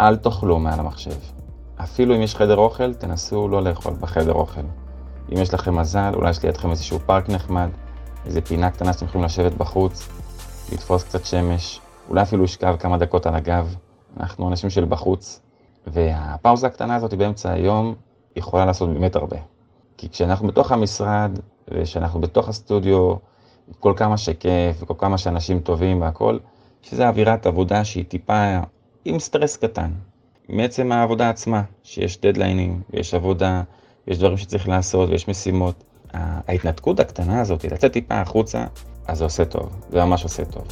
אל תאכלו מעל המחשב. אפילו אם יש חדר אוכל, תנסו לא לאכול בחדר אוכל. אם יש לכם מזל, אולי יש לידכם איזשהו פארק נחמד, איזה פינה קטנה שאתם יכולים לשבת בחוץ, לתפוס קצת שמש, אולי אפילו לשכב כמה דקות על הגב. אנחנו אנשים של בחוץ, והפאוזה הקטנה הזאת באמצע היום יכולה לעשות באמת הרבה. כי כשאנחנו בתוך המשרד, ושאנחנו בתוך הסטודיו, כל כמה שכיף, וכל כמה שאנשים טובים והכול, שזה אווירת עבודה שהיא טיפה עם סטרס קטן. מעצם העבודה עצמה, שיש דדליינים, ויש עבודה, ויש דברים שצריך לעשות, ויש משימות. ההתנתקות הקטנה הזאת, לצאת טיפה החוצה, אז זה עושה טוב, זה ממש עושה טוב.